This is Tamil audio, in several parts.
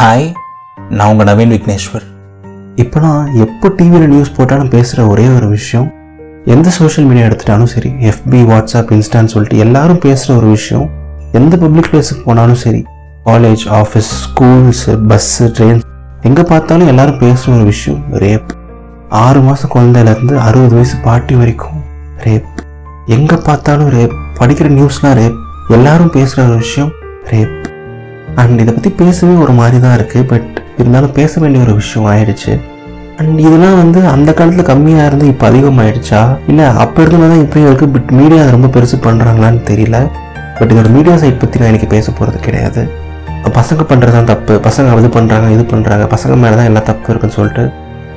ஹாய் நான் உங்கள் நவீன் விக்னேஸ்வர். இப்போலாம் எப்போ டிவியில் நியூஸ் போட்டாலும் பேசுகிற ஒரே ஒரு விஷயம் எந்த சோஷியல் மீடியா எடுத்துட்டாலும் சரி எஃபி வாட்ஸ்அப் இன்ஸ்டான்னு சொல்லிட்டு எல்லாரும் பேசுகிற ஒரு விஷயம் எந்த பப்ளிக் பிளேஸுக்கு போனாலும் சரி college office schools bus train எங்கே பார்த்தாலும் எல்லாரும் பேசுகிற ஒரு விஷயம் ரேப் ஆறு மாதம் குழந்தையிலேருந்து அறுபது வயசு பாட்டி வரைக்கும் ரேப் எங்கே பார்த்தாலும் ரேப் படிக்கிற நியூஸ்லாம் ரேப் எல்லாரும் பேசுகிற ஒரு விஷயம் ரேப் அண்ட் இதை பற்றி பேசவே ஒரு மாதிரி தான் இருக்குது பட் இருந்தாலும் பேச வேண்டிய ஒரு விஷயம் ஆயிடுச்சு. அண்ட் இதெல்லாம் வந்து அந்த காலத்தில் கம்மியாக இருந்து இப்போ அதிகமாகிடுச்சா இல்லை அப்போ இருந்ததான் இப்போயும் இருக்குது பட் மீடியா அதை ரொம்ப பெருசு பண்ணுறாங்களான்னு தெரியல. பட் இதோட மீடியா சைட் பற்றி நான் எனக்கு பேச போகிறது கிடையாது. பசங்க பண்ணுறது தான் தப்பு. பசங்க அது பண்ணுறாங்க இது பண்ணுறாங்க பசங்க மேலே தான் எல்லா தப்பு இருக்குன்னு சொல்லிட்டு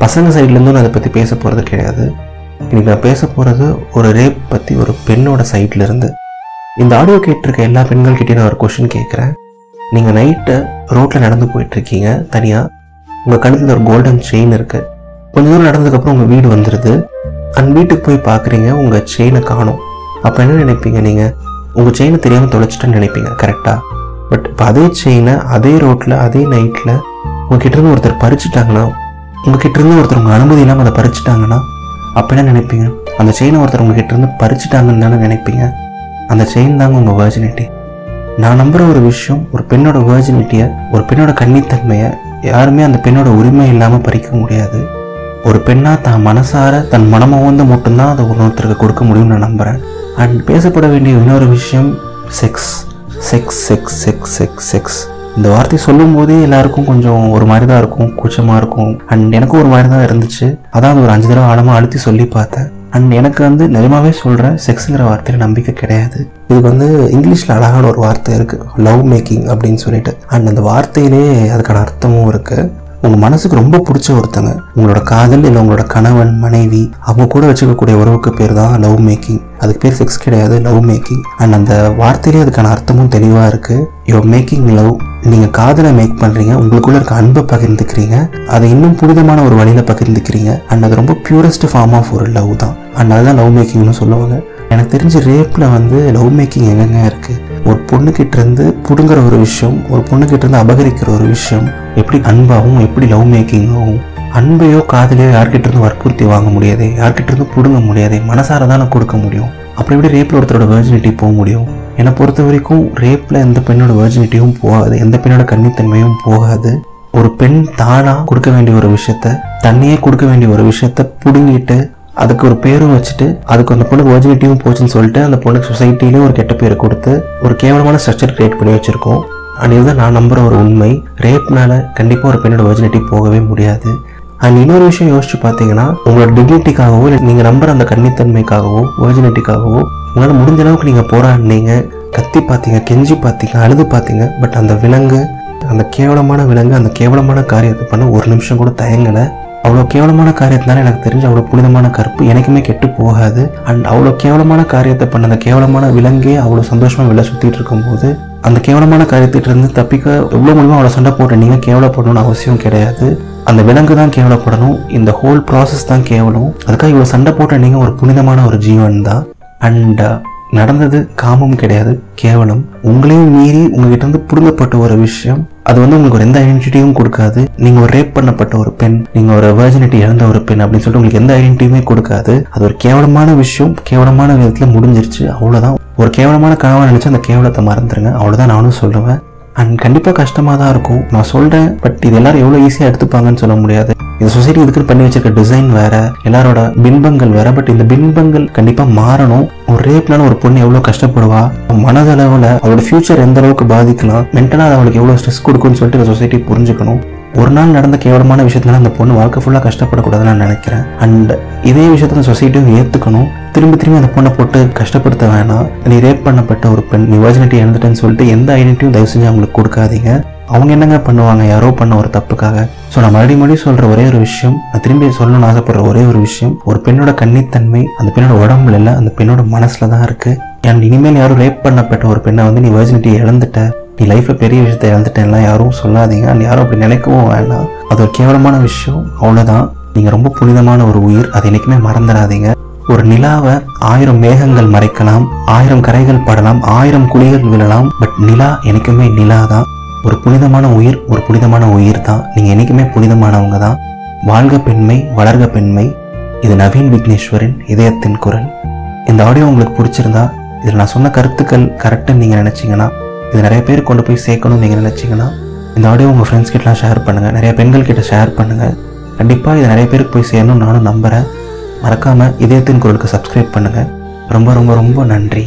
பசங்க சைட்லேருந்தும் நான் அதை பற்றி பேச போகிறது கிடையாது. இன்றைக்கி நான் பேச போகிறது ஒரு ரேப் பற்றி ஒரு பெண்ணோட சைட்லேருந்து இந்த ஆடியோ கேட்டிருக்க எல்லா பெண்கள்கிட்டையும் நான் ஒரு கொஷின் கேட்குறேன். நீங்கள் நைட்டு ரோட்டில் நடந்து போயிட்டுருக்கீங்க தனியாக உங்கள் கழுத்தில் ஒரு கோல்டன் செயின் இருக்குது கொஞ்சம் தூரம் நடந்ததுக்கப்புறம் உங்கள் வீடு வந்துடுது அந்த வீட்டுக்கு போய் பார்க்குறீங்க உங்கள் செயினை காணும். அப்போ என்ன நினைப்பீங்க நீங்கள் உங்கள் செயினை தெரியாமல் தொலைச்சிட்டேன்னு நினைப்பீங்க கரெக்டாக பட் இப்போ அதே செயினை அதே ரோட்டில் அதே நைட்டில் உங்ககிட்ட இருந்து ஒருத்தர் பறிச்சுட்டாங்கன்னா உங்ககிட்ட இருந்து ஒருத்தர் உங்கள் அனுமதி இல்லாமல் அதை பறிச்சுட்டாங்கன்னா அப்போ என்ன நினைப்பீங்க? அந்த செயினை ஒருத்தர் உங்ககிட்ட இருந்து பறிச்சுட்டாங்கன்னு தானே நினைப்பீங்க? அந்த செயின் தாங்க உங்கள் வர்ஜினிட்டி நான் நம்புகிற ஒரு விஷயம் ஒரு பெண்ணோட வேர்ஜினிட்டியை ஒரு பெண்ணோட கன்னித்தன்மையை யாருமே அந்த பெண்ணோட உரிமை இல்லாமல் பறிக்க முடியாது. ஒரு பெண்ணாக தான் மனசார தன் மனம வந்து மட்டும்தான் அதை ஒன்னொருத்தருக்கு கொடுக்க முடியும்னு நான் நம்புகிறேன் அண்ட் பேசப்பட வேண்டிய இன்னொரு விஷயம் sex sex sex sex sex sex இந்த வார்த்தை சொல்லும் போதே எல்லாருக்கும் கொஞ்சம் ஒரு மாதிரி தான் இருக்கும் கூச்சமாக இருக்கும். அண்ட் எனக்கும் ஒரு மாதிரி தான் இருந்துச்சு. அதான் அது ஒரு அஞ்சு தடவை ஆழமாக அழுத்தி சொல்லி பார்த்தேன். அண்ட் எனக்கு வந்து நிஜமாவே சொல்கிறேன் செக்ஸுங்கிற வார்த்தையில் நம்பிக்கை கிடையாது. இதுக்கு வந்து இங்கிலீஷில் அழகான ஒரு வார்த்தை இருக்குது லவ் மேக்கிங் அப்படின்னு சொல்லிட்டு. அண்ட் அந்த வார்த்தையிலே அதுக்கான அர்த்தமும் இருக்குது உங்கள் மனசுக்கு ரொம்ப பிடிச்ச ஒருத்தங்க. உங்களோட காதல் இல்லை உங்களோட கணவன் மனைவி அவங்க கூட வச்சுக்கக்கூடிய உறவுக்கு பேர் தான் லவ் மேக்கிங் அதுக்கு பேர் செக்ஸ் கிடையாது லவ் மேக்கிங் அண்ட் அந்த வார்த்தையிலே அதுக்கான அர்த்தமும் தெளிவாக இருக்குது யுவர் மேக்கிங் லவ் நீங்கள் காதலை மேக் பண்ணுறீங்க உங்களுக்குள்ள இருக்க அன்பை பகிர்ந்துக்கிறீங்க. அதை இன்னும் புனிதமான ஒரு வழியில் பகிர்ந்துக்கிறீங்க. அண்ட் அது ரொம்ப பியூரஸ்ட் ஃபார்ம் ஆஃப் ஒரு லவ் தான். அண்ட் அதுதான் லவ் மேக்கிங்னு சொல்லுவாங்க. எனக்கு தெரிஞ்ச ரேப்பில் வந்து லவ் மேக்கிங் எங்கெங்க இருக்குது ஒரு பொண்ணுக்கிட்ட இருந்து புடுங்குற ஒரு விஷயம் ஒரு பொண்ணுக்கிட்ட இருந்து அபகரிக்கிற ஒரு விஷயம் எப்படி அன்பாகவும் எப்படி லவ் மேக்கிங்காகவும் அன்பையோ காதலையோ யார்கிட்ட இருந்து வற்புறுத்தி வாங்க முடியாது யார்கிட்ட இருந்து புடுங்க முடியாது மனசார தானே கொடுக்க முடியும். அப்புறம் எப்படி ரேப்பில் ஒருத்தரோட வேர்ஜினிட்டி போக முடியும்? என்னை பொறுத்த வரைக்கும் ரேப்பில் எந்த பெண்ணோட வேர்ஜினிட்டியும் போகாது எந்த பெண்ணோட கன்னித்தன்மையும் போகாது. ஒரு பெண் தானாக கொடுக்க வேண்டிய ஒரு விஷயத்த தண்ணியே கொடுக்க வேண்டிய ஒரு விஷயத்த புடுங்கிட்டு அதுக்கு ஒரு பேரும் வச்சுட்டு அதுக்கு அந்த பொண்ணுக்கு ஒரிஜினிட்டியும் போச்சுன்னு சொல்லிட்டு அந்த பொண்ணுக்கு சொசைட்டிலையும் ஒரு கெட்ட பேர் கொடுத்து ஒரு கேவலமான ஸ்ட்ரக்சர் கிரியேட் பண்ணி வச்சிருக்கோம். அண்ட் இதுதான் நான் நம்புற ஒரு உண்மை. ரேப்னால கண்டிப்பாக ஒரு பெண்ணோட ஒரிஜினிட்டி போகவே முடியாது. அண்ட் இன்னொரு விஷயம் யோசிச்சு பார்த்தீங்கன்னா உங்களோட டிக்னிட்டிக்காகவோ இல்லை நீங்கள் நம்புற அந்த கன்னித்தன்மைக்காகவோ ஒரிஜினிட்டிக்காகவோ உங்களால் முடிஞ்ச அளவுக்கு நீங்கள் போராடினீங்க. கத்தி பார்த்தீங்க கெஞ்சி பார்த்தீங்க அழுது பார்த்தீங்க பட் அந்த விலங்கு அந்த கேவலமான விலங்கு அந்த கேவலமான காரியத்தை பண்ண ஒரு நிமிஷம் கூட தயங்கலை. அவ்வளோ கேவலமான காரியத்தினால எனக்கு தெரிஞ்சு அவ்வளோ புனிதமான கற்பு எனக்குமே கெட்டு போகாது. அண்ட் அவ்வளோ கேவலமான காரியத்தை பண்ண அந்த கேவலமான விலங்கே அவ்வளோ சந்தோஷமாக வெளில சுற்றிட்டு இருக்கும்போது அந்த கேவலமான காரியத்திட்ட இருந்து தப்பிக்க எவ்வளோ முடியுமோ அவ்வளோ சண்டை போட்டு நீங்கள் கேவலப்படணும்னு அவசியம் கிடையாது. அந்த விலங்கு தான் கேவலப்படணும் இந்த ஹோல் ப்ராசஸ் தான் கேவலம். அதுக்காக இவ்வளோ சண்டை போட்ட நீங்கள் ஒரு புனிதமான ஒரு ஜீவன் தான். அண்ட் நடந்தது காமம் கிடையாது கேவலம். உங்களையும் மீறி உங்ககிட்ட இருந்து புடுங்கப்பட்ட ஒரு விஷயம் அது வந்து உங்களுக்கு ஒரு எந்த ஐடென்டிட்டியும் கொடுக்காது. நீங்க ஒரு ரேப் பண்ணப்பட்ட ஒரு பெண் நீங்க ஒரு வேர்ஜினிட்டி இழந்த ஒரு பெண் அப்படின்னு சொல்லிட்டு உங்களுக்கு எந்த ஐடென்டிட்டியுமே கொடுக்காது. அது ஒரு கேவலமான விஷயம் கேவலமான விதத்துல முடிஞ்சிருச்சு. அவ்வளவுதான். ஒரு கேவலமான கனவா நினைச்சு அந்த கேவலத்தை மறந்துருங்க. அவ்வளவுதான் நானும் சொல்லுவேன். அண்ட் கண்டிப்பாக கஷ்டமாக தான் இருக்கும். நான் சொல்கிறேன் பட் இது எல்லாரும் எவ்வளோ ஈஸியாக எடுத்துப்பாங்கன்னு சொல்ல முடியாது. இந்த சொசைட்டி இதுக்கு பண்ணி வச்சிருக்க டிசைன் வேற எல்லாரோட பின்பங்கள் வேற பட் இந்த பின்பங்கள் கண்டிப்பாக மாறணும். ஒரு ரேப்னால ஒரு பொண்ணு எவ்வளோ கஷ்டப்படுவா? மனதளவில் அவளோட ஃபியூச்சர் எந்த அளவுக்கு பாதிக்கலாம்? மென்டலாக அது அவளுக்கு எவ்வளோ ஸ்ட்ரெஸ் கொடுக்கும்னு சொல்லிட்டு இந்த சொசைட்டி புரிஞ்சுக்கணும். ஒரு நாள் நடந்த கேவலமான விஷயத்துல அந்த பொண்ணு வாழ்க்கை ஃபுல்லாக கஷ்டப்படக்கூடாதுன்னு நான் நினைக்கிறேன். அண்ட் இதே விஷயத்த அந்த சொசைட்டியும் ஏற்றுக்கணும் திரும்பி திரும்பி அந்த பொண்ணை போட்டு கஷ்டப்படுத்த வேணாம். நீ ரேப் பண்ணப்பட்ட ஒரு பெண் நீ வர்ஜினிட்டி இழந்துட்டேன்னு சொல்லிட்டு எந்த ஐடென்டிட்டியும் தயவு செஞ்சு அவங்களுக்கு கொடுக்காதீங்க. அவங்க என்னங்க பண்ணுவாங்க? யாரோ பண்ண ஒரு தப்புக்காக. ஸோ நான் மறுபடியும் மறுபடியும் சொல்கிற ஒரே ஒரு விஷயம் நான் திரும்பி சொல்லணும்னு ஆசைப்படுற ஒரே ஒரு விஷயம் ஒரு பெண்ணோட கன்னித்தன்மை அந்த பெண்ணோட உடம்புல இல்லை அந்த பெண்ணோட மனசில் தான் இருக்குது அண்ட் இனிமேல் யாரும் ரேப் பண்ணப்பட்ட ஒரு பெண்ணை வந்து நீ வர்ஜினிட்டி இழந்துட்ட. நீ லைஃப்பில் பெரிய விஷயத்தை இழந்துட்டேன்லாம் யாரும் சொல்லாதீங்க. அண்ட் யாரும் அப்படி நினைக்கவும் வேண்டாம். அது ஒரு கேவலமான விஷயம். அவ்வளோதான் நீங்கள் ரொம்ப புனிதமான ஒரு உயிர். அதை என்றைக்குமே மறந்துடாதீங்க. ஒரு நிலாவை ஆயிரம் மேகங்கள் மறைக்கலாம் ஆயிரம் கரைகள் படலாம் ஆயிரம் குழிகள் விழலாம் பட் நிலா எனக்குமே நிலா தான் ஒரு புனிதமான உயிர் ஒரு புனிதமான உயிர் தான். நீங்கள் என்றைக்குமே புனிதமானவங்க தான். வாழ்க பெண்மை வளர்க பெண்மை. இது நவீன் விக்னேஸ்வரின் இதயத்தின் குரல். இந்த ஆடியோ உங்களுக்கு பிடிச்சிருந்தா இதில் நான் சொன்ன கருத்துக்கள் கரெக்டுன்னு நீங்கள் நினச்சிங்கன்னா இது நிறைய பேர் கொண்டு போய் சேர்க்கணும்னு நீங்கள் நினச்சிங்கன்னா இந்த ஆடியோ உங்கள் ஃப்ரெண்ட்ஸ் கிட்டலாம் ஷேர் பண்ணுங்கள் நிறைய பெண்கள் கிட்ட ஷேர் பண்ணுங்கள் கண்டிப்பாக இது நிறைய பேருக்கு போய் சேரணும்னு நானும் நம்புகிறேன் மறக்காமல் இதயத்தின் குரலுக்கு சப்ஸ்கிரைப் பண்ணுங்கள் ரொம்ப ரொம்ப ரொம்ப நன்றி.